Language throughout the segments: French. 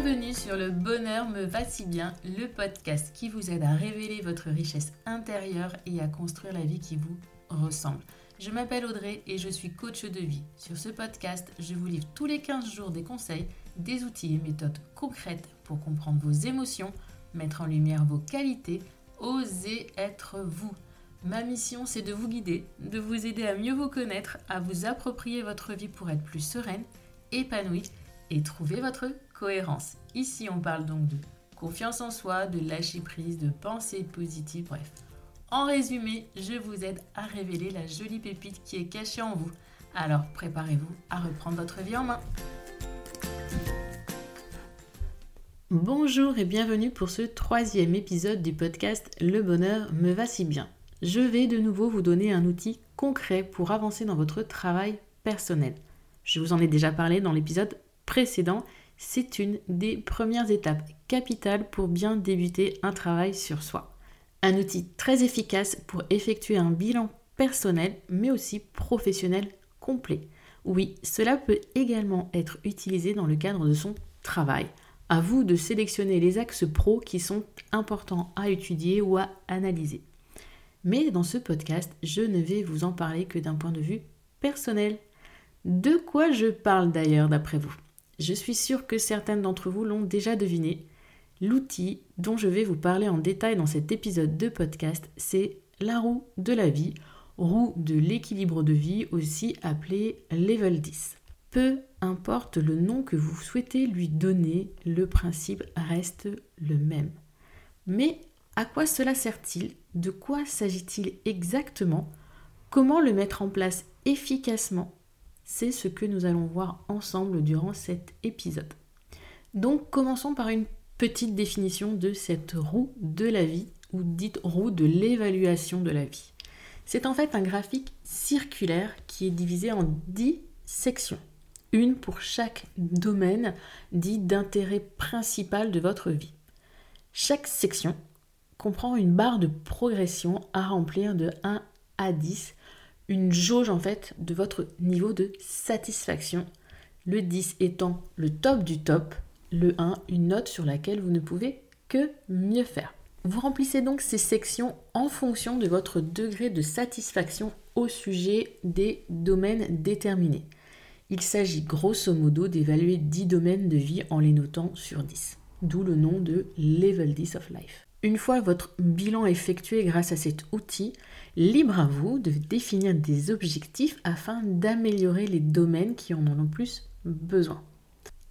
Bienvenue sur Le Bonheur me va si bien, le podcast qui vous aide à révéler votre richesse intérieure et à construire la vie qui vous ressemble. Je m'appelle Audrey et je suis coach de vie. Sur ce podcast, je vous livre tous les 15 jours des conseils, des outils et méthodes concrètes pour comprendre vos émotions, mettre en lumière vos qualités, oser être vous. Ma mission, c'est de vous guider, de vous aider à mieux vous connaître, à vous approprier votre vie pour être plus sereine, épanouie et trouver votre cohérence. Ici, on parle donc de confiance en soi, de lâcher prise, de pensée positive, bref. En résumé, je vous aide à révéler la jolie pépite qui est cachée en vous. Alors préparez-vous à reprendre votre vie en main. Bonjour et bienvenue pour ce troisième épisode du podcast Le bonheur me va si bien. Je vais de nouveau vous donner un outil concret pour avancer dans votre travail personnel. Je vous en ai déjà parlé dans l'épisode précédent, c'est une des premières étapes capitales pour bien débuter un travail sur soi. Un outil très efficace pour effectuer un bilan personnel mais aussi professionnel complet. Oui, cela peut également être utilisé dans le cadre de son travail. À vous de sélectionner les axes pros qui sont importants à étudier ou à analyser. Mais dans ce podcast, je ne vais vous en parler que d'un point de vue personnel. De quoi je parle d'ailleurs d'après vous? Je suis sûre que certaines d'entre vous l'ont déjà deviné. L'outil dont je vais vous parler en détail dans cet épisode de podcast, c'est la roue de la vie, roue de l'équilibre de vie, aussi appelée level 10. Peu importe le nom que vous souhaitez lui donner, le principe reste le même. Mais à quoi cela sert-il? De quoi s'agit-il exactement? Comment le mettre en place efficacement? C'est ce que nous allons voir ensemble durant cet épisode. Donc commençons par une petite définition de cette roue de la vie ou dite roue de l'évaluation de la vie. C'est en fait un graphique circulaire qui est divisé en 10 sections, une pour chaque domaine dit d'intérêt principal de votre vie. Chaque section comprend une barre de progression à remplir de 1 à 10 une jauge en fait de votre niveau de satisfaction. Le 10 étant le top du top, le 1 une note sur laquelle vous ne pouvez que mieux faire. Vous remplissez donc ces sections en fonction de votre degré de satisfaction au sujet des domaines déterminés. Il s'agit grosso modo d'évaluer 10 domaines de vie en les notant sur 10, d'où le nom de Level 10 of Life. Une fois votre bilan effectué grâce à cet outil, Libre à vous de définir des objectifs afin d'améliorer les domaines qui en ont le plus besoin.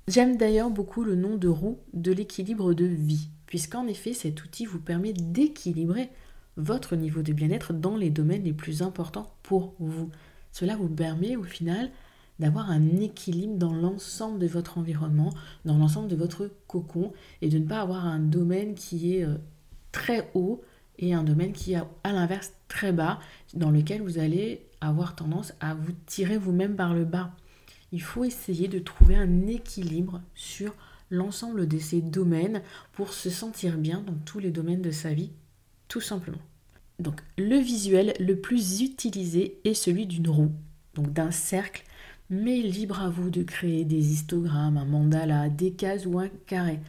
J'aime d'ailleurs beaucoup le nom de roue de l'équilibre de vie, puisqu'en effet cet outil vous permet d'équilibrer votre niveau de bien-être dans les domaines les plus importants pour vous. Cela vous permet au final d'avoir un équilibre dans l'ensemble de votre environnement, dans l'ensemble de votre cocon, et de ne pas avoir un domaine qui est euh, très haut et un domaine qui est à l'inverse très bas, dans lequel vous allez avoir tendance à vous tirer vous-même par le bas. Il faut essayer de trouver un équilibre sur l'ensemble de ces domaines pour se sentir bien dans tous les domaines de sa vie, tout simplement. Donc le visuel le plus utilisé est celui d'une roue, donc d'un cercle, mais libre à vous de créer des histogrammes, un mandala, des cases ou un carré.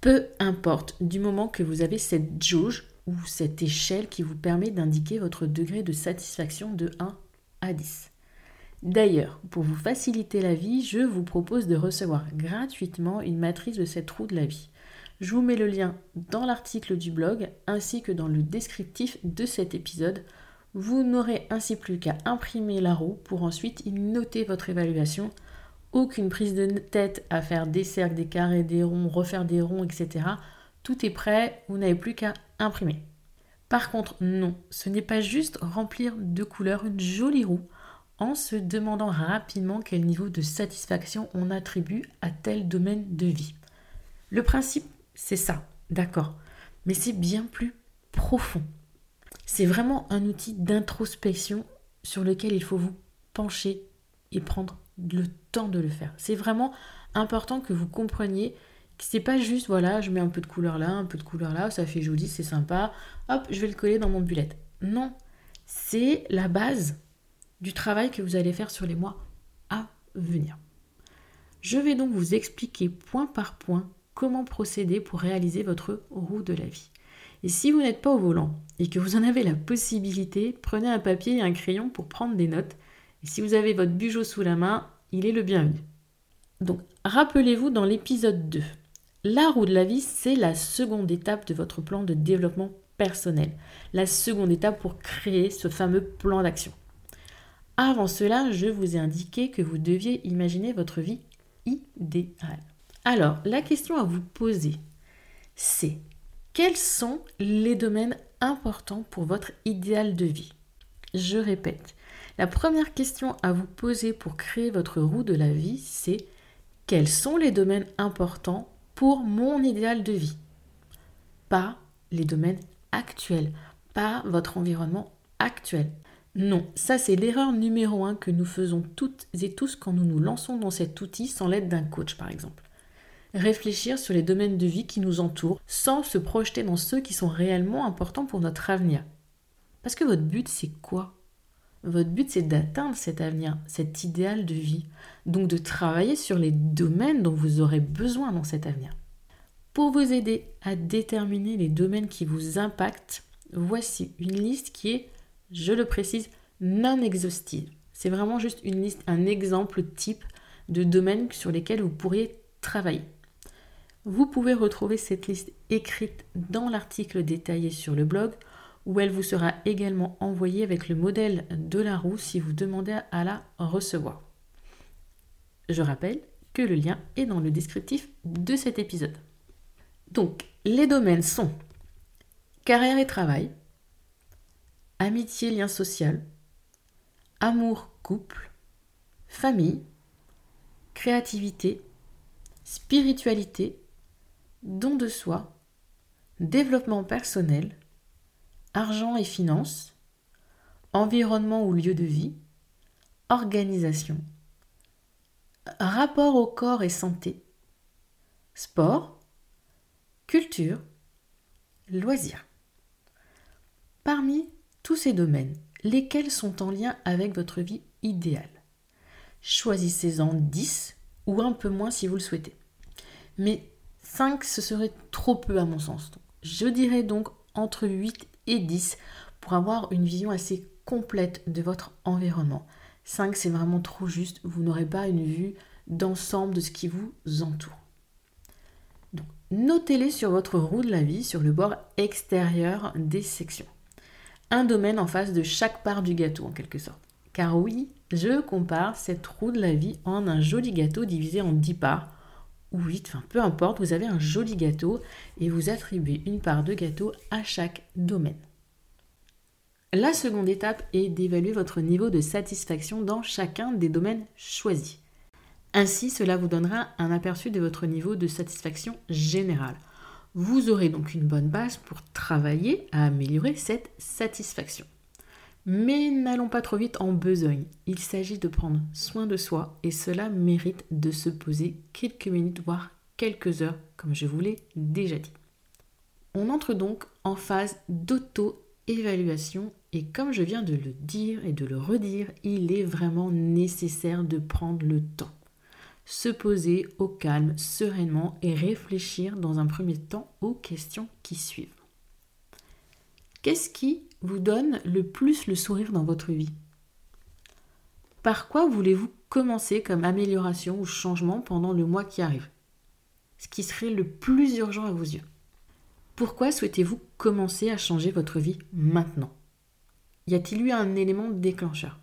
Peu importe, du moment que vous avez cette jauge ou cette échelle qui vous permet d'indiquer votre degré de satisfaction de 1 à 10. D'ailleurs, pour vous faciliter la vie, je vous propose de recevoir gratuitement une matrice de cette roue de la vie. Je vous mets le lien dans l'article du blog ainsi que dans le descriptif de cet épisode. Vous n'aurez ainsi plus qu'à imprimer la roue pour ensuite y noter votre évaluation. Aucune prise de tête à faire des cercles, des carrés, des ronds, refaire des ronds, etc. Tout est prêt, vous n'avez plus qu'à imprimer. Par contre, non, ce n'est pas juste remplir de couleurs une jolie roue en se demandant rapidement quel niveau de satisfaction on attribue à tel domaine de vie. Le principe, c'est ça, d'accord, mais c'est bien plus profond. C'est vraiment un outil d'introspection sur lequel il faut vous pencher et prendre le temps de le faire. C'est vraiment important que vous compreniez c'est pas juste, voilà, je mets un peu de couleur là, un peu de couleur là, ça fait joli, c'est sympa, hop, je vais le coller dans mon bullet. Non, c'est la base du travail que vous allez faire sur les mois à venir. Je vais donc vous expliquer point par point comment procéder pour réaliser votre roue de la vie. Et si vous n'êtes pas au volant et que vous en avez la possibilité, prenez un papier et un crayon pour prendre des notes. Si vous avez votre bugeot sous la main, il est le bienvenu. Donc, rappelez-vous dans l'épisode 2, la roue de la vie, c'est la seconde étape de votre plan de développement personnel. La seconde étape pour créer ce fameux plan d'action. Avant cela, je vous ai indiqué que vous deviez imaginer votre vie idéale. Alors, la question à vous poser, c'est quels sont les domaines importants pour votre idéal de vie? Je répète, la première question à vous poser pour créer votre roue de la vie, c'est quels sont les domaines importants pour mon idéal de vie? Pas les domaines actuels, pas votre environnement actuel. Non, ça c'est l'erreur numéro un que nous faisons toutes et tous quand nous nous lançons dans cet outil sans l'aide d'un coach par exemple. Réfléchir sur les domaines de vie qui nous entourent sans se projeter dans ceux qui sont réellement importants pour notre avenir. Parce que votre but c'est quoi? Votre but c'est d'atteindre cet avenir, cet idéal de vie. Donc de travailler sur les domaines dont vous aurez besoin dans cet avenir. Pour vous aider à déterminer les domaines qui vous impactent, voici une liste qui est je le précise, non exhaustive. C'est vraiment juste une liste, un exemple type de domaines sur lesquels vous pourriez travailler. Vous pouvez retrouver cette liste écrite dans l'article détaillé sur le blog où elle vous sera également envoyée avec le modèle de la roue si vous demandez à la recevoir. Je rappelle que le lien est dans le descriptif de cet épisode. Donc, les domaines sont carrière et travail, amitié, lien social, amour, couple, famille, créativité, spiritualité, don de soi, développement personnel, argent et finances, environnement ou lieu de vie, organisation, rapport au corps et santé, sport, culture, loisirs. Parmi tous ces domaines, lesquels sont en lien avec votre vie idéale? Choisissez-en 10 ou un peu moins si vous le souhaitez. Mais 5, ce serait trop peu à mon sens. Je dirais donc entre 8 et 10 pour avoir une vision assez complète de votre environnement. 5, c'est vraiment trop juste, vous n'aurez pas une vue d'ensemble de ce qui vous entoure. Notez-les sur votre roue de la vie, sur le bord extérieur des sections un domaine en face de chaque part du gâteau en quelque sorte. Car oui, je compare cette roue de la vie en un joli gâteau divisé en 10 parts, ou 8, enfin peu importe, vous avez un joli gâteau et vous attribuez une part de gâteau à chaque domaine. La seconde étape est d'évaluer votre niveau de satisfaction dans chacun des domaines choisis. Ainsi, cela vous donnera un aperçu de votre niveau de satisfaction générale. Vous aurez donc une bonne base pour travailler à améliorer cette satisfaction. Mais n'allons pas trop vite en besogne. Il s'agit de prendre soin de soi et cela mérite de se poser quelques minutes, voire quelques heures, comme je vous l'ai déjà dit. On entre donc en phase d'auto-évaluation et comme je viens de le dire et de le redire, il est vraiment nécessaire de prendre le temps se poser au calme, sereinement et réfléchir dans un premier temps aux questions qui suivent. Qu'est-ce qui vous donne le plus le sourire dans votre vie. Par quoi voulez-vous commencer comme amélioration ou changement pendant le mois qui arrive? Ce qui serait le plus urgent à vos yeux. Pourquoi souhaitez-vous commencer à changer votre vie maintenant? Y a-t-il eu un élément déclencheur?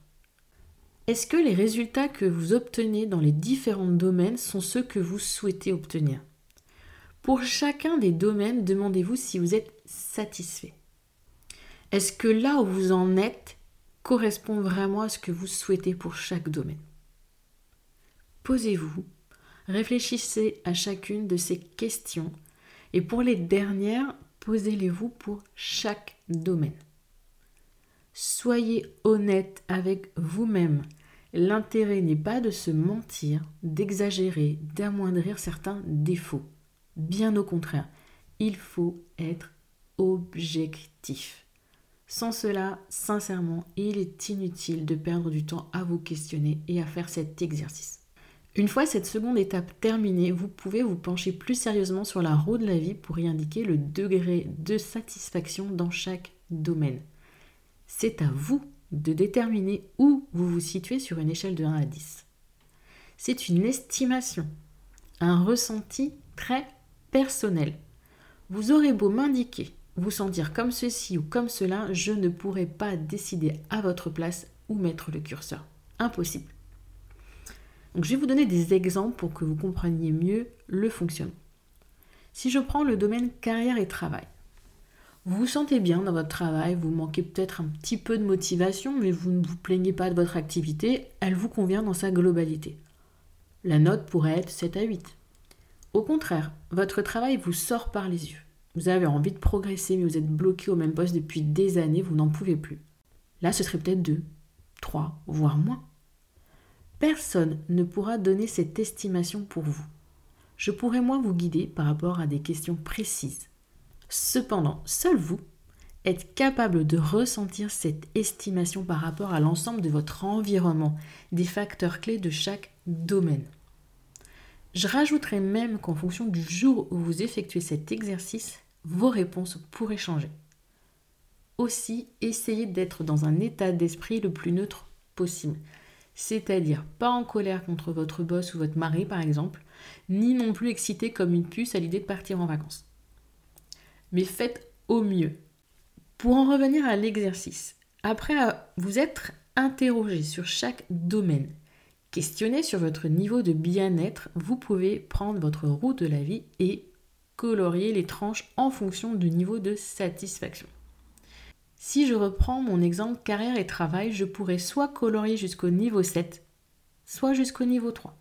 Est-ce que les résultats que vous obtenez dans les différents domaines sont ceux que vous souhaitez obtenir? Pour chacun des domaines, demandez-vous si vous êtes satisfait. Est-ce que là où vous en êtes correspond vraiment à ce que vous souhaitez pour chaque domaine? Posez-vous, réfléchissez à chacune de ces questions et pour les dernières, posez-les-vous pour chaque domaine. Soyez honnête avec vous-même. L'intérêt n'est pas de se mentir, d'exagérer, d'amoindrir certains défauts. Bien au contraire, il faut être objectif. Sans cela, sincèrement, il est inutile de perdre du temps à vous questionner et à faire cet exercice. Une fois cette seconde étape terminée, vous pouvez vous pencher plus sérieusement sur la roue de la vie pour y indiquer le degré de satisfaction dans chaque domaine. C'est à vous de déterminer où vous vous situez sur une échelle de 1 à 10. C'est une estimation, un ressenti très personnel. Vous aurez beau m'indiquer, vous sentir comme ceci ou comme cela, je ne pourrai pas décider à votre place où mettre le curseur. Impossible. Donc je vais vous donner des exemples pour que vous compreniez mieux le fonctionnement. Si je prends le domaine carrière et travail, vous vous sentez bien dans votre travail, vous manquez peut-être un petit peu de motivation, mais vous ne vous plaignez pas de votre activité, elle vous convient dans sa globalité. La note pourrait être 7 à 8. Au contraire, votre travail vous sort par les yeux. Vous avez envie de progresser, mais vous êtes bloqué au même poste depuis des années, vous n'en pouvez plus. Là, ce serait peut-être 2, 3, voire moins. Personne ne pourra donner cette estimation pour vous. Je pourrais moi vous guider par rapport à des questions précises. Cependant, seul vous êtes capable de ressentir cette estimation par rapport à l'ensemble de votre environnement, des facteurs clés de chaque domaine. Je rajouterai même qu'en fonction du jour où vous effectuez cet exercice, vos réponses pourraient changer. Aussi, essayez d'être dans un état d'esprit le plus neutre possible c'est-à-dire pas en colère contre votre boss ou votre mari par exemple, ni non plus excité comme une puce à l'idée de partir en vacances. Mais faites au mieux. Pour en revenir à l'exercice, après vous être interrogé sur chaque domaine, questionné sur votre niveau de bien-être, vous pouvez prendre votre route de la vie et colorier les tranches en fonction du niveau de satisfaction. Si je reprends mon exemple carrière et travail, je pourrais soit colorier jusqu'au niveau 7, soit jusqu'au niveau 3.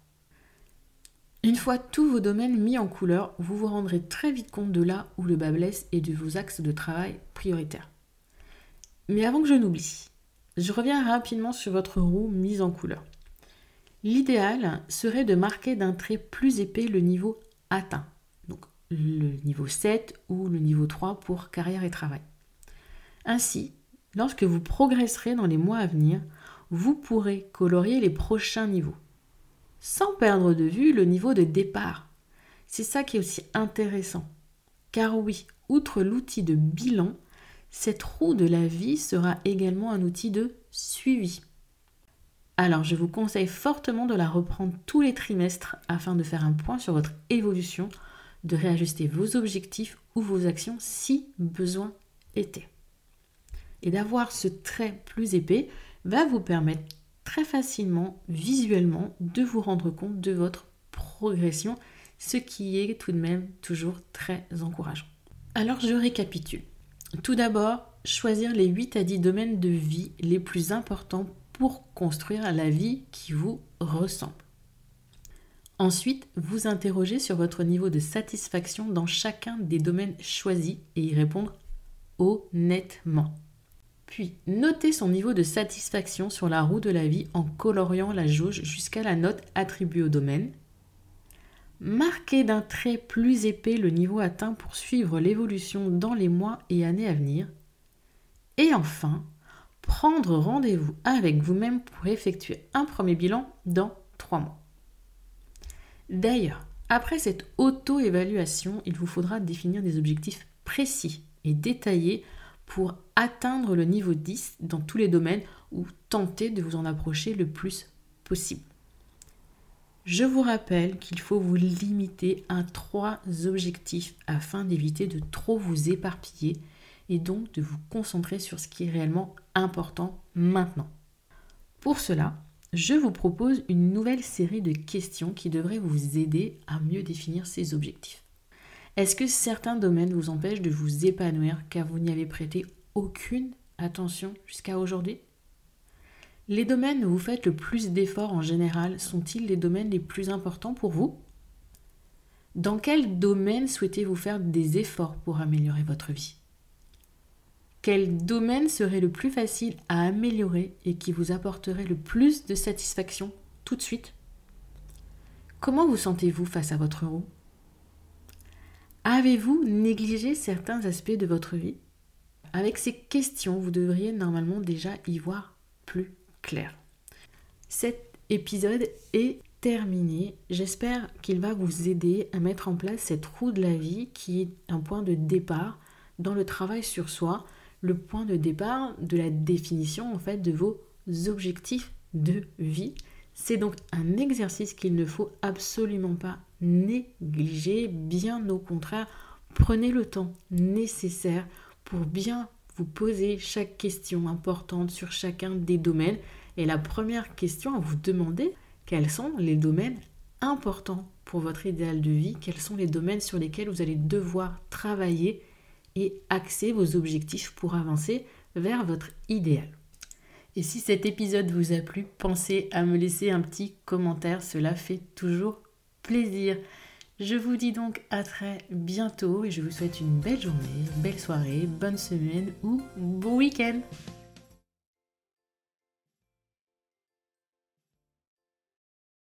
Une fois tous vos domaines mis en couleur, vous vous rendrez très vite compte de là où le bas blesse et de vos axes de travail prioritaires. Mais avant que je n'oublie, je reviens rapidement sur votre roue mise en couleur. L'idéal serait de marquer d'un trait plus épais le niveau atteint, le niveau 7 ou le niveau 3 pour carrière et travail. Ainsi, lorsque vous progresserez dans les mois à venir, vous pourrez colorier les prochains niveaux, sans perdre de vue le niveau de départ. C'est ça qui est aussi intéressant. Car oui, outre l'outil de bilan, cette roue de la vie sera également un outil de suivi. Alors je vous conseille fortement de la reprendre tous les trimestres afin de faire un point sur votre évolution, de réajuster vos objectifs ou vos actions si besoin était et d'avoir ce trait plus épais va vous permettre très facilement, visuellement, de vous rendre compte de votre progression, ce qui est tout de même toujours très encourageant. Alors je récapitule. Tout d'abord, choisir les 8 à 10 domaines de vie les plus importants pour construire la vie qui vous ressemble. Ensuite, vous interroger sur votre niveau de satisfaction dans chacun des domaines choisis et y répondre honnêtement. Puis, notez son niveau de satisfaction sur la roue de la vie en coloriant la jauge jusqu'à la note attribuée au domaine. Marquez d'un trait plus épais le niveau atteint pour suivre l'évolution dans les mois et années à venir. Et enfin, prendre rendez-vous avec vous-même pour effectuer un premier bilan dans trois mois. D'ailleurs, après cette auto-évaluation, il vous faudra définir des objectifs précis et détaillés pour atteindre le niveau 10 dans tous les domaines ou tenter de vous en approcher le plus possible. Je vous rappelle qu'il faut vous limiter à trois objectifs afin d'éviter de trop vous éparpiller et donc de vous concentrer sur ce qui est réellement important maintenant. Pour cela, je vous propose une nouvelle série de questions qui devraient vous aider à mieux définir ces objectifs. Est-ce que certains domaines vous empêchent de vous épanouir car vous n'y avez prêté aucune attention jusqu'à aujourd'hui? Les domaines où vous faites le plus d'efforts en général sont-ils les domaines les plus importants pour vous? Dans quel domaine souhaitez-vous faire des efforts pour améliorer votre vie? Quel domaine serait le plus facile à améliorer et qui vous apporterait le plus de satisfaction tout de suite? Comment vous sentez-vous face à votre roue? Avez-vous négligé certains aspects de votre vie? Avec ces questions, vous devriez normalement déjà y voir plus clair. Cet épisode est terminé. J'espère qu'il va vous aider à mettre en place cette roue de la vie qui est un point de départ dans le travail sur soi, le point de départ de la définition en fait de vos objectifs de vie. C'est donc un exercice qu'il ne faut absolument pas négliger, bien au contraire, prenez le temps nécessaire pour bien vous poser chaque question importante sur chacun des domaines. Et la première question à vous demander, quels sont les domaines importants pour votre idéal de vie, quels sont les domaines sur lesquels vous allez devoir travailler et axer vos objectifs pour avancer vers votre idéal. Et si cet épisode vous a plu, pensez à me laisser un petit commentaire, cela fait toujours plaisir. Je vous dis donc à très bientôt et je vous souhaite une belle journée, belle soirée, bonne semaine ou bon week-end.